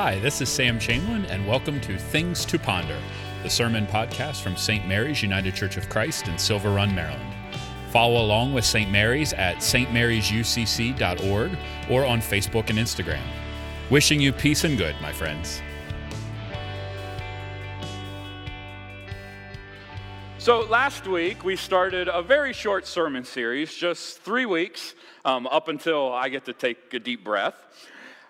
Hi, this is Sam Chamberlain, and welcome to Things to Ponder, the sermon podcast from St. Mary's United Church of Christ in Silver Run, Maryland. Follow along with St. Mary's at stmarysucc.org or on Facebook and Instagram. Wishing you peace and good, my friends. So, last week we started a very short sermon series, just three weeks, um, up until I get to take a deep breath.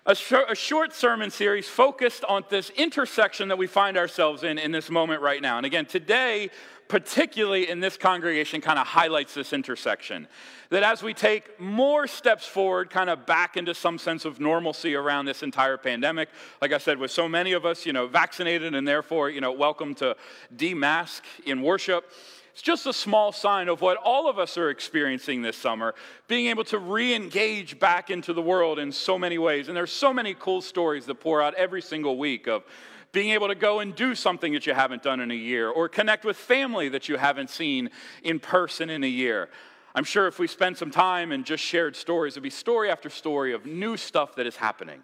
A, sh- a, short sermon series focused on this intersection that we find ourselves in in this moment right now. And again, today, particularly in this congregation, kind of highlights this intersection. That as we take more steps forward, kind of back into some sense of normalcy around this entire pandemic, like I said, with so many of us, you know, vaccinated and therefore, you know, welcome to demask in worship. It's just a small sign of what all of us are experiencing this summer, being able to re engage back into the world in so many ways. And there's so many cool stories that pour out every single week of being able to go and do something that you haven't done in a year, or connect with family that you haven't seen in person in a year. I'm sure if we spent some time and just shared stories, it'd be story after story of new stuff that is happening.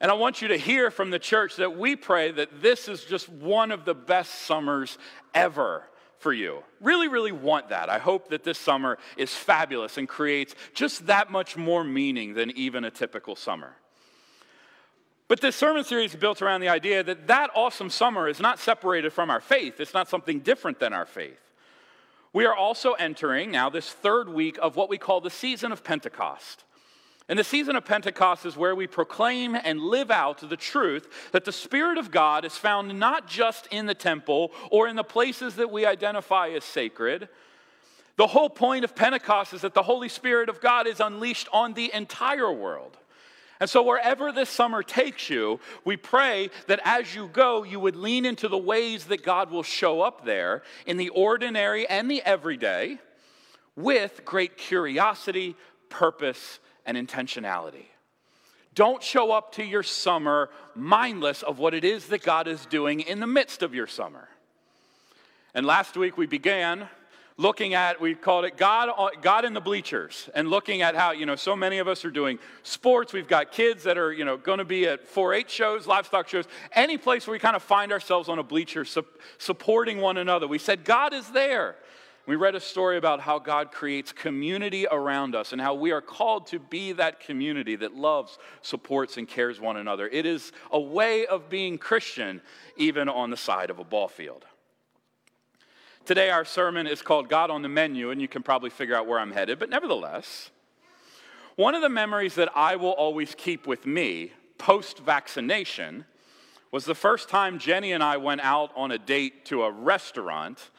And I want you to hear from the church that we pray that this is just one of the best summers ever for you. Really, really want that. I hope that this summer is fabulous and creates just that much more meaning than even a typical summer. But this sermon series is built around the idea that that awesome summer is not separated from our faith. It's not something different than our faith. We are also entering now this third week of what we call the season of Pentecost. And the season of Pentecost is where we proclaim and live out the truth that the Spirit of God is found not just in the temple or in the places that we identify as sacred. The whole point of Pentecost is that the Holy Spirit of God is unleashed on the entire world. And so, wherever this summer takes you, we pray that as you go, you would lean into the ways that God will show up there in the ordinary and the everyday with great curiosity, purpose, and intentionality. Don't show up to your summer mindless of what it is that God is doing in the midst of your summer. And last week we began looking at, we called it God, God in the bleachers, and looking at how, you know, so many of us are doing sports. We've got kids that are, you know, going to be at 4 H shows, livestock shows, any place where we kind of find ourselves on a bleacher su- supporting one another. We said, God is there. We read a story about how God creates community around us and how we are called to be that community that loves, supports, and cares one another. It is a way of being Christian, even on the side of a ball field. Today, our sermon is called God on the Menu, and you can probably figure out where I'm headed, but nevertheless, one of the memories that I will always keep with me post vaccination was the first time Jenny and I went out on a date to a restaurant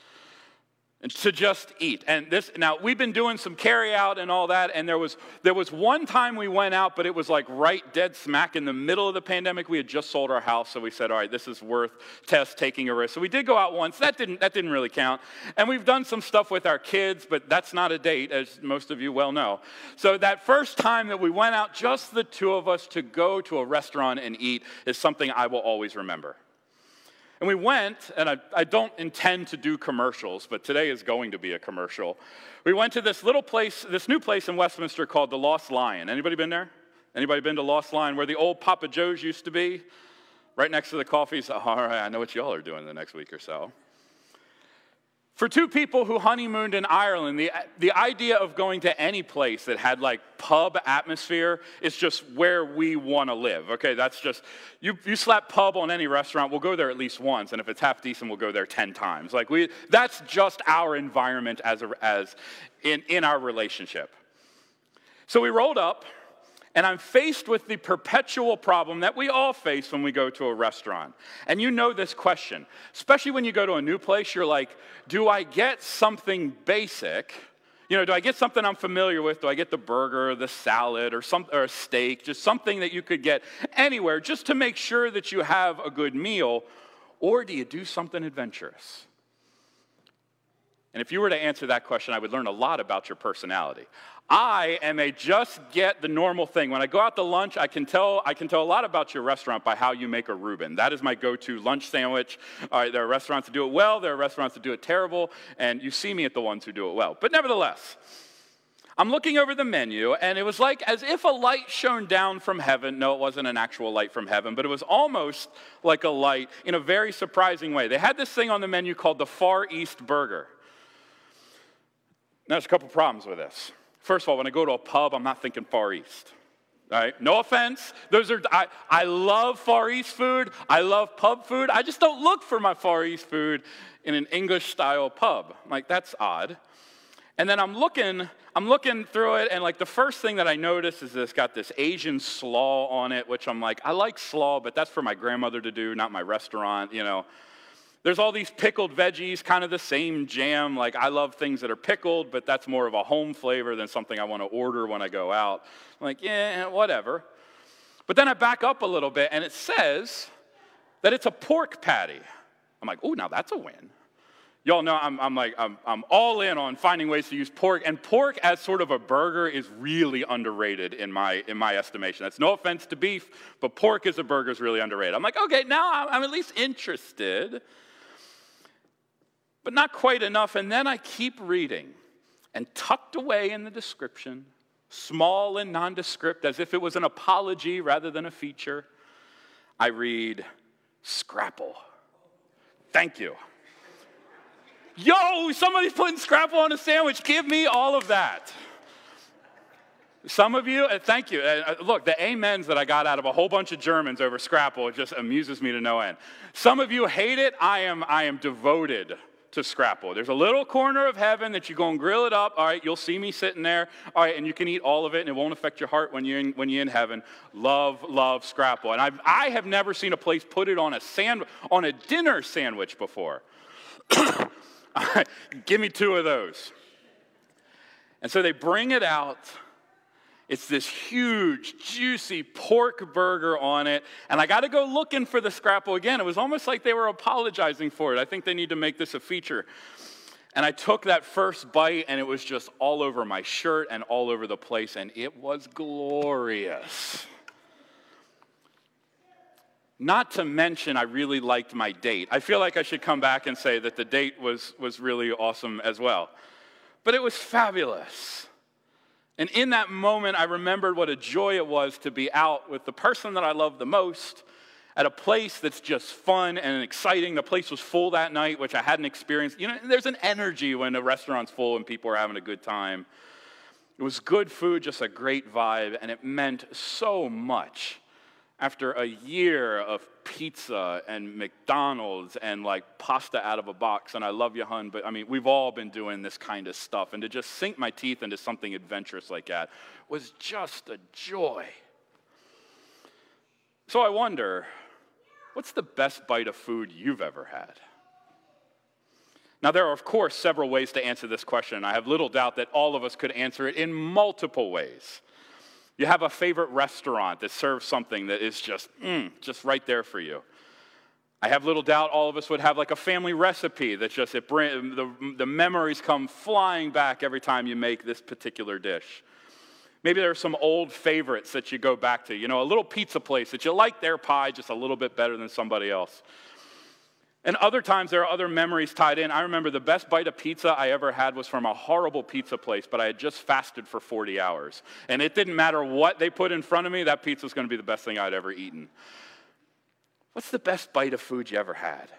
to just eat. And this now we've been doing some carry out and all that, and there was there was one time we went out, but it was like right dead smack in the middle of the pandemic. We had just sold our house, so we said, all right, this is worth test taking a risk. So we did go out once. That didn't that didn't really count. And we've done some stuff with our kids, but that's not a date, as most of you well know. So that first time that we went out, just the two of us to go to a restaurant and eat, is something I will always remember. And we went, and I, I, don't intend to do commercials, but today is going to be a commercial. We went to this little place, this new place in Westminster called the Lost Lion. Anybody been there? Anybody been to Lost Lion where the old Papa Joe's used to be? Right next to the coffees. All right, I know what y'all are doing the next week or so. For two people who honeymooned in Ireland, the, the idea of going to any place that had like pub atmosphere is just where we want to live. Okay, that's just, you, you slap pub on any restaurant, we'll go there at least once. And if it's half decent, we'll go there 10 times. Like we, that's just our environment as, a, as in, in our relationship. So we rolled up and I'm faced with the perpetual problem that we all face when we go to a restaurant. And you know this question, especially when you go to a new place, you're like, do I get something basic? You know, do I get something I'm familiar with? Do I get the burger, the salad, or, some, or a steak? Just something that you could get anywhere just to make sure that you have a good meal? Or do you do something adventurous? And if you were to answer that question, I would learn a lot about your personality. I am a just get the normal thing. When I go out to lunch, I can tell I can tell a lot about your restaurant by how you make a Reuben. That is my go-to lunch sandwich. All right, there are restaurants that do it well, there are restaurants that do it terrible, and you see me at the ones who do it well. But nevertheless, I'm looking over the menu, and it was like as if a light shone down from heaven. No, it wasn't an actual light from heaven, but it was almost like a light in a very surprising way. They had this thing on the menu called the Far East Burger. Now, there's a couple problems with this. First of all, when I go to a pub, I'm not thinking Far East. Right, no offense. Those are I, I love Far East food. I love pub food. I just don't look for my Far East food in an English style pub. like that's odd. And then I'm looking, I'm looking through it, and like the first thing that I notice is this got this Asian slaw on it, which I'm like, I like slaw, but that's for my grandmother to do, not my restaurant, you know. There's all these pickled veggies, kind of the same jam. Like, I love things that are pickled, but that's more of a home flavor than something I want to order when I go out. I'm like, yeah, whatever. But then I back up a little bit, and it says that it's a pork patty. I'm like, oh, now that's a win. Y'all know I'm, I'm like, I'm, I'm all in on finding ways to use pork. And pork as sort of a burger is really underrated in my, in my estimation. That's no offense to beef, but pork as a burger is really underrated. I'm like, okay, now I'm at least interested but not quite enough. And then I keep reading, and tucked away in the description, small and nondescript, as if it was an apology rather than a feature, I read scrapple. Thank you. Yo, somebody's putting scrapple on a sandwich. Give me all of that. Some of you, uh, thank you. Uh, uh, look, the amens that I got out of a whole bunch of Germans over Scrapple just amuses me to no end. Some of you hate it. I am, I am devoted to Scrapple. There's a little corner of heaven that you go and grill it up. All right, you'll see me sitting there. All right, and you can eat all of it, and it won't affect your heart when you're in, when you're in heaven. Love, love Scrapple. And I've, I have never seen a place put it on a sand, on a dinner sandwich before. Give me two of those. And so they bring it out it's this huge, juicy pork burger on it. And I got to go looking for the scrapple again. It was almost like they were apologizing for it. I think they need to make this a feature. And I took that first bite, and it was just all over my shirt and all over the place, and it was glorious. Not to mention, I really liked my date. I feel like I should come back and say that the date was, was really awesome as well. But it was fabulous. And in that moment, I remembered what a joy it was to be out with the person that I love the most at a place that's just fun and exciting. The place was full that night, which I hadn't experienced. You know, there's an energy when a restaurant's full and people are having a good time. It was good food, just a great vibe, and it meant so much after a year of pizza and McDonald's and like pasta out of a box, and I love you, hun, but I mean, we've all been doing this kind of stuff, and to just sink my teeth into something adventurous like that was just a joy. So I wonder, what's the best bite of food you've ever had? Now, there are, of course, several ways to answer this question. I have little doubt that all of us could answer it in multiple ways. You have a favorite restaurant that serves something that is just, mm, just right there for you. I have little doubt all of us would have like a family recipe that just, it bring, the, the memories come flying back every time you make this particular dish. Maybe there are some old favorites that you go back to. You know, a little pizza place that you like their pie just a little bit better than somebody else. And other times there are other memories tied in. I remember the best bite of pizza I ever had was from a horrible pizza place, but I had just fasted for 40 hours. And it didn't matter what they put in front of me, that pizza was going to be the best thing I'd ever eaten. What's the best bite of food you ever had?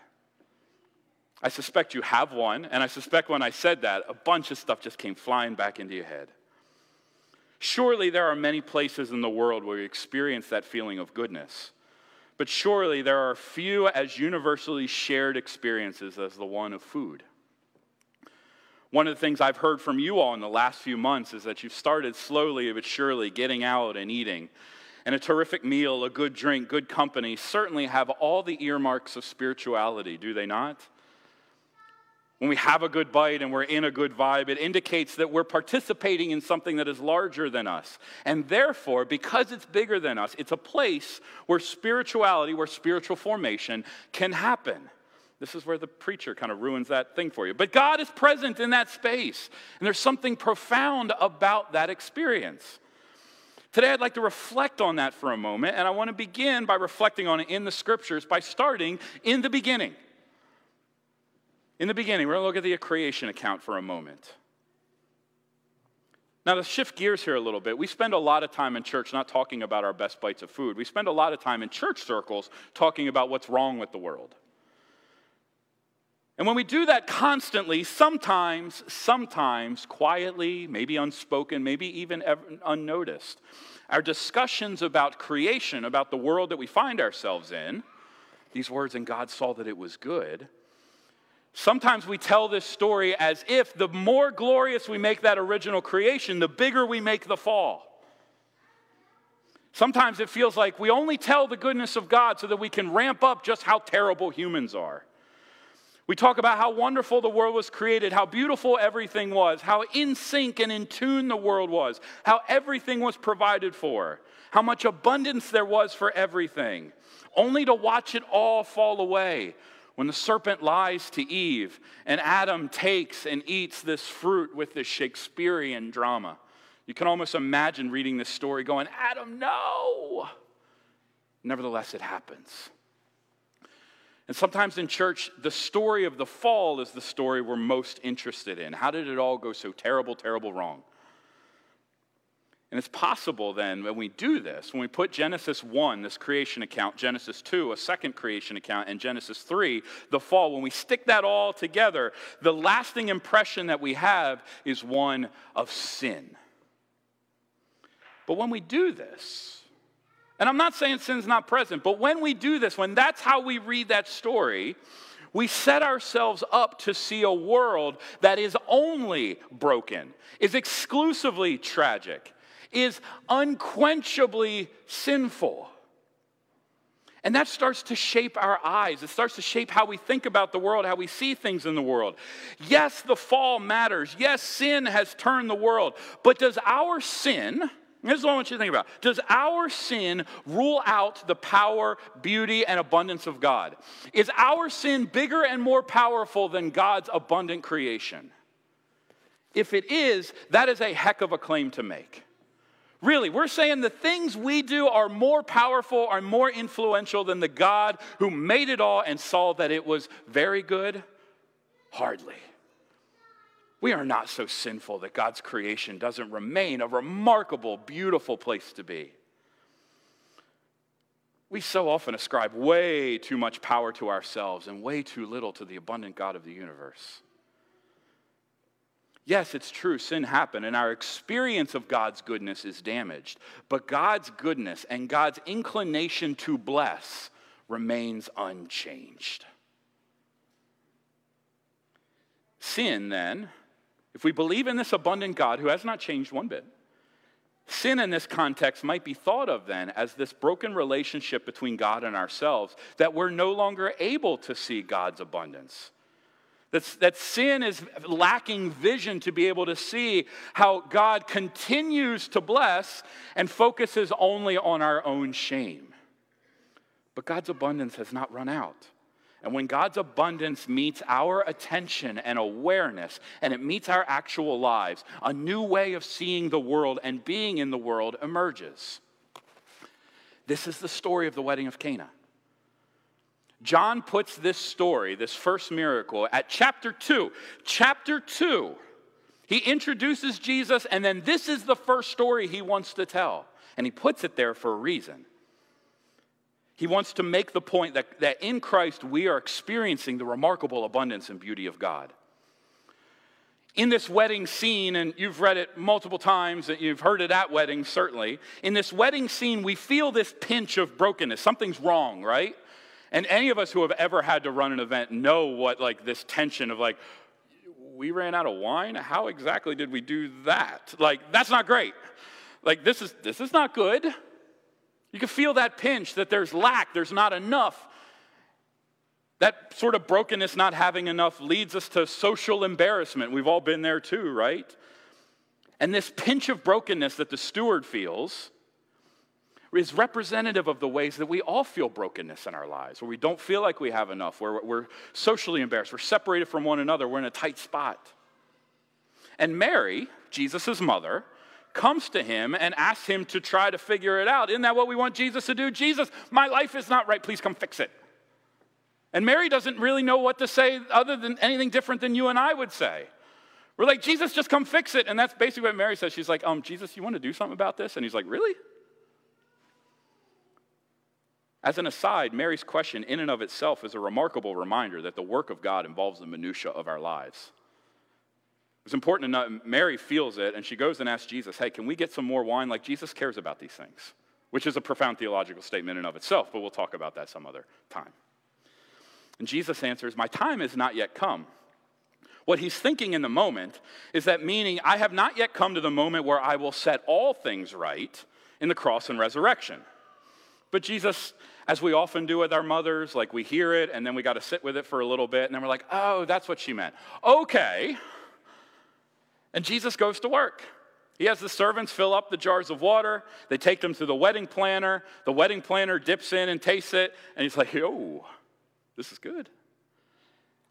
I suspect you have one, and I suspect when I said that, a bunch of stuff just came flying back into your head. Surely there are many places in the world where you experience that feeling of goodness. But surely there are few as universally shared experiences as the one of food. One of the things I've heard from you all in the last few months is that you've started slowly but surely getting out and eating. And a terrific meal, a good drink, good company certainly have all the earmarks of spirituality, do they not? When we have a good bite and we're in a good vibe, it indicates that we're participating in something that is larger than us. And therefore, because it's bigger than us, it's a place where spirituality, where spiritual formation can happen. This is where the preacher kind of ruins that thing for you. But God is present in that space, and there's something profound about that experience. Today, I'd like to reflect on that for a moment, and I want to begin by reflecting on it in the scriptures by starting in the beginning. In the beginning, we're going to look at the creation account for a moment. Now, to shift gears here a little bit, we spend a lot of time in church not talking about our best bites of food. We spend a lot of time in church circles talking about what's wrong with the world. And when we do that constantly, sometimes, sometimes quietly, maybe unspoken, maybe even unnoticed, our discussions about creation, about the world that we find ourselves in, these words, and God saw that it was good. Sometimes we tell this story as if the more glorious we make that original creation, the bigger we make the fall. Sometimes it feels like we only tell the goodness of God so that we can ramp up just how terrible humans are. We talk about how wonderful the world was created, how beautiful everything was, how in sync and in tune the world was, how everything was provided for, how much abundance there was for everything, only to watch it all fall away when the serpent lies to Eve and Adam takes and eats this fruit with this Shakespearean drama. You can almost imagine reading this story going, Adam, no! Nevertheless, it happens. And sometimes in church, the story of the fall is the story we're most interested in. How did it all go so terrible, terrible wrong? And it's possible then when we do this, when we put Genesis 1, this creation account, Genesis 2, a second creation account, and Genesis 3, the fall, when we stick that all together, the lasting impression that we have is one of sin. But when we do this, and I'm not saying sin's not present, but when we do this, when that's how we read that story, we set ourselves up to see a world that is only broken, is exclusively tragic, is unquenchably sinful. And that starts to shape our eyes. It starts to shape how we think about the world, how we see things in the world. Yes, the fall matters. Yes, sin has turned the world. But does our sin, this is what I want you to think about. Does our sin rule out the power, beauty, and abundance of God? Is our sin bigger and more powerful than God's abundant creation? If it is, that is a heck of a claim to make. Really, we're saying the things we do are more powerful, are more influential than the God who made it all and saw that it was very good? Hardly. We are not so sinful that God's creation doesn't remain a remarkable, beautiful place to be. We so often ascribe way too much power to ourselves and way too little to the abundant God of the universe. Yes, it's true, sin happened, and our experience of God's goodness is damaged. But God's goodness and God's inclination to bless remains unchanged. Sin, then, if we believe in this abundant God who has not changed one bit, sin in this context might be thought of then as this broken relationship between God and ourselves, that we're no longer able to see God's abundance. That's, that sin is lacking vision to be able to see how God continues to bless and focuses only on our own shame. But God's abundance has not run out. And when God's abundance meets our attention and awareness, and it meets our actual lives, a new way of seeing the world and being in the world emerges. This is the story of the wedding of Cana. John puts this story, this first miracle, at chapter 2. Chapter 2, he introduces Jesus, and then this is the first story he wants to tell. And he puts it there for a reason. He wants to make the point that, that in Christ we are experiencing the remarkable abundance and beauty of God. In this wedding scene, and you've read it multiple times, and you've heard it at weddings, certainly. In this wedding scene, we feel this pinch of brokenness. Something's wrong, right? And any of us who have ever had to run an event know what, like, this tension of, like, we ran out of wine? How exactly did we do that? Like, that's not great. Like, this is, this is not good. You can feel that pinch that there's lack, there's not enough. That sort of brokenness, not having enough, leads us to social embarrassment. We've all been there too, right? And this pinch of brokenness that the steward feels is representative of the ways that we all feel brokenness in our lives, where we don't feel like we have enough, where we're socially embarrassed, we're separated from one another, we're in a tight spot. And Mary, Jesus' mother, comes to him and asks him to try to figure it out. Isn't that what we want Jesus to do? Jesus, my life is not right. Please come fix it. And Mary doesn't really know what to say other than anything different than you and I would say. We're like, Jesus, just come fix it. And that's basically what Mary says. She's like, um, Jesus, you want to do something about this? And he's like, really? As an aside, Mary's question in and of itself is a remarkable reminder that the work of God involves the minutia of our lives. It's important to know Mary feels it, and she goes and asks Jesus, Hey, can we get some more wine? Like Jesus cares about these things, which is a profound theological statement in and of itself, but we'll talk about that some other time. And Jesus answers, My time has not yet come. What he's thinking in the moment is that meaning, I have not yet come to the moment where I will set all things right in the cross and resurrection. But Jesus, as we often do with our mothers, like we hear it and then we got to sit with it for a little bit, and then we're like, oh, that's what she meant. Okay. And Jesus goes to work. He has the servants fill up the jars of water. They take them to the wedding planner. The wedding planner dips in and tastes it, and he's like, oh, this is good.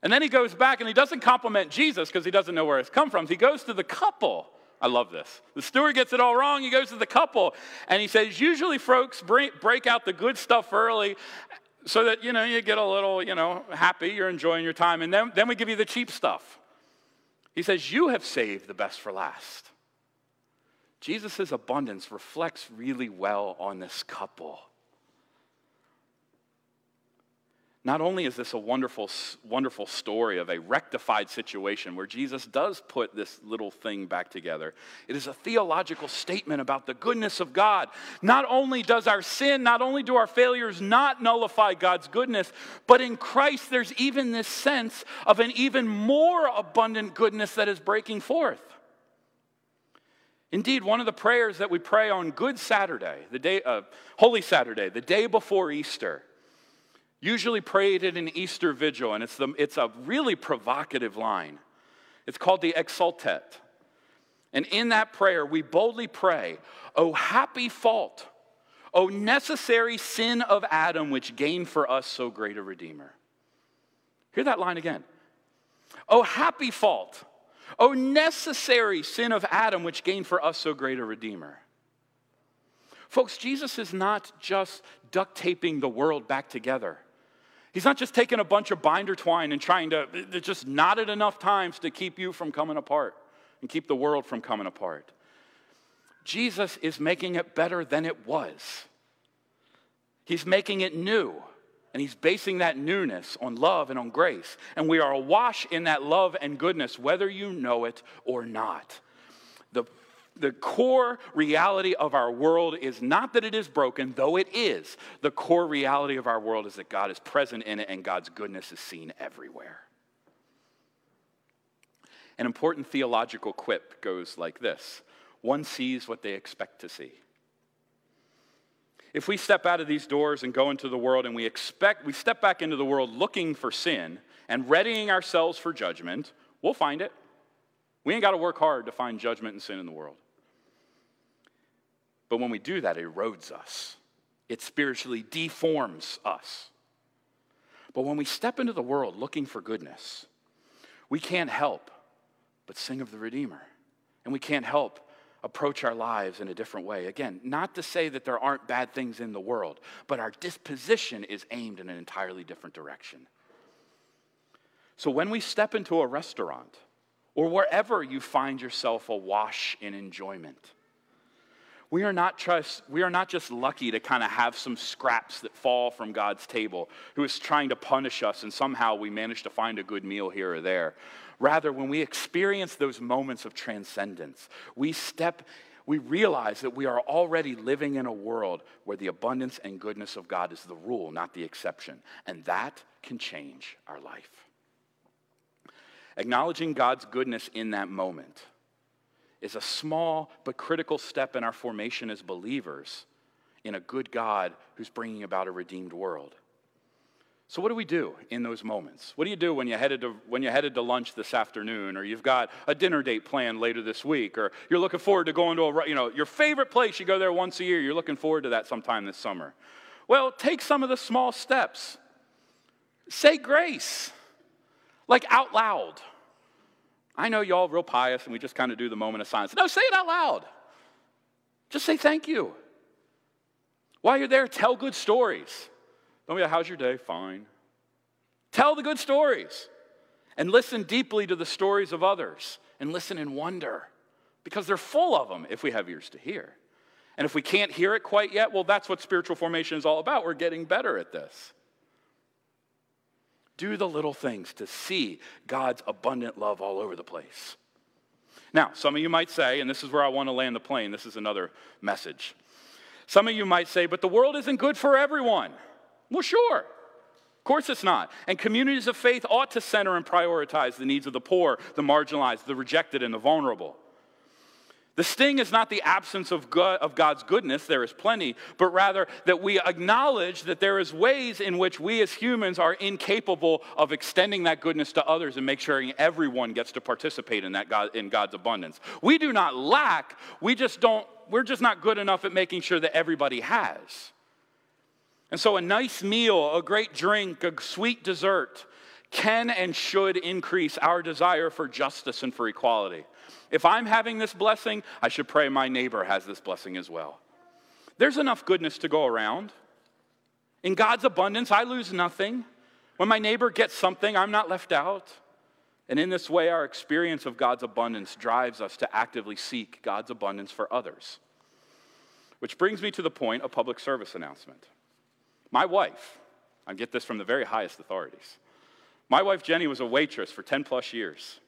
And then he goes back and he doesn't compliment Jesus because he doesn't know where it's come from. He goes to the couple. I love this. The steward gets it all wrong. He goes to the couple and he says, Usually, folks break out the good stuff early so that, you know, you get a little, you know, happy, you're enjoying your time, and then, then we give you the cheap stuff. He says, You have saved the best for last. Jesus' abundance reflects really well on this couple. Not only is this a wonderful, wonderful story of a rectified situation where Jesus does put this little thing back together, it is a theological statement about the goodness of God. Not only does our sin, not only do our failures not nullify God's goodness, but in Christ there's even this sense of an even more abundant goodness that is breaking forth. Indeed, one of the prayers that we pray on Good Saturday, the day, uh, Holy Saturday, the day before Easter, usually prayed at an Easter vigil, and it's, the, it's a really provocative line. It's called the Exsultet. And in that prayer, we boldly pray, O happy fault, O necessary sin of Adam, which gained for us so great a Redeemer. Hear that line again. O happy fault, O necessary sin of Adam, which gained for us so great a Redeemer. Folks, Jesus is not just duct taping the world back together. He's not just taking a bunch of binder twine and trying to just knot it enough times to keep you from coming apart and keep the world from coming apart. Jesus is making it better than it was. He's making it new. And he's basing that newness on love and on grace. And we are awash in that love and goodness, whether you know it or not. The the core reality of our world is not that it is broken, though it is. The core reality of our world is that God is present in it and God's goodness is seen everywhere. An important theological quip goes like this one sees what they expect to see. If we step out of these doors and go into the world and we expect, we step back into the world looking for sin and readying ourselves for judgment, we'll find it. We ain't got to work hard to find judgment and sin in the world. But when we do that, it erodes us, it spiritually deforms us. But when we step into the world looking for goodness, we can't help but sing of the Redeemer. And we can't help approach our lives in a different way. Again, not to say that there aren't bad things in the world, but our disposition is aimed in an entirely different direction. So when we step into a restaurant or wherever you find yourself awash in enjoyment, we are not just, we are not just lucky to kind of have some scraps that fall from God's table, who is trying to punish us, and somehow we manage to find a good meal here or there. Rather, when we experience those moments of transcendence, we step, we realize that we are already living in a world where the abundance and goodness of God is the rule, not the exception. And that can change our life. Acknowledging God's goodness in that moment is a small but critical step in our formation as believers in a good God who's bringing about a redeemed world. So, what do we do in those moments? What do you do when you're, headed to, when you're headed to lunch this afternoon, or you've got a dinner date planned later this week, or you're looking forward to going to a, you know, your favorite place, you go there once a year, you're looking forward to that sometime this summer? Well, take some of the small steps. Say grace, like out loud. I know y'all real pious and we just kind of do the moment of silence. No, say it out loud. Just say thank you. While you're there, tell good stories. Don't be like, how's your day? Fine. Tell the good stories and listen deeply to the stories of others and listen and wonder because they're full of them if we have ears to hear. And if we can't hear it quite yet, well, that's what spiritual formation is all about. We're getting better at this. Do the little things to see God's abundant love all over the place. Now, some of you might say, and this is where I want to land the plane, this is another message. Some of you might say, but the world isn't good for everyone. Well, sure. Of course it's not. And communities of faith ought to center and prioritize the needs of the poor, the marginalized, the rejected, and the vulnerable. The sting is not the absence of, God, of God's goodness, there is plenty, but rather that we acknowledge that there is ways in which we as humans are incapable of extending that goodness to others and make sure everyone gets to participate in that God, in God's abundance. We do not lack, we just don't, we're just not good enough at making sure that everybody has. And so a nice meal, a great drink, a sweet dessert can and should increase our desire for justice and for equality. If I'm having this blessing, I should pray my neighbor has this blessing as well. There's enough goodness to go around. In God's abundance, I lose nothing. When my neighbor gets something, I'm not left out. And in this way, our experience of God's abundance drives us to actively seek God's abundance for others. Which brings me to the point of public service announcement. My wife, I get this from the very highest authorities. My wife Jenny was a waitress for 10 plus years.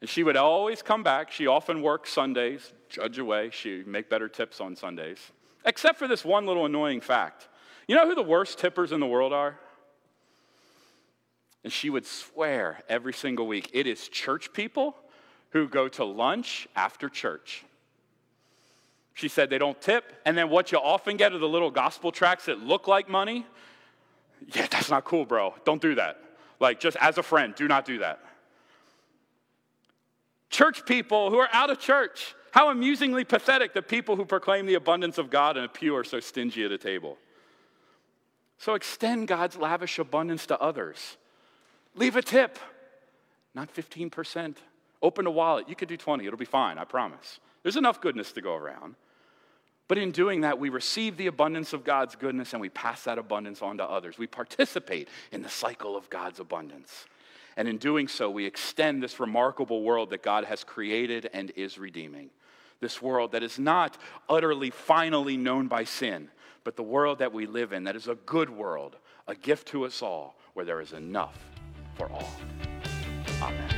And she would always come back. She often worked Sundays, judge away. She'd make better tips on Sundays. Except for this one little annoying fact. You know who the worst tippers in the world are? And she would swear every single week it is church people who go to lunch after church. She said they don't tip. And then what you often get are the little gospel tracts that look like money. Yeah, that's not cool, bro. Don't do that. Like, just as a friend, do not do that. Church people who are out of church. How amusingly pathetic the people who proclaim the abundance of God in a pew are so stingy at a table. So extend God's lavish abundance to others. Leave a tip, not 15%. Open a wallet. You could do 20, it'll be fine, I promise. There's enough goodness to go around. But in doing that, we receive the abundance of God's goodness and we pass that abundance on to others. We participate in the cycle of God's abundance. And in doing so, we extend this remarkable world that God has created and is redeeming. This world that is not utterly, finally known by sin, but the world that we live in that is a good world, a gift to us all, where there is enough for all. Amen.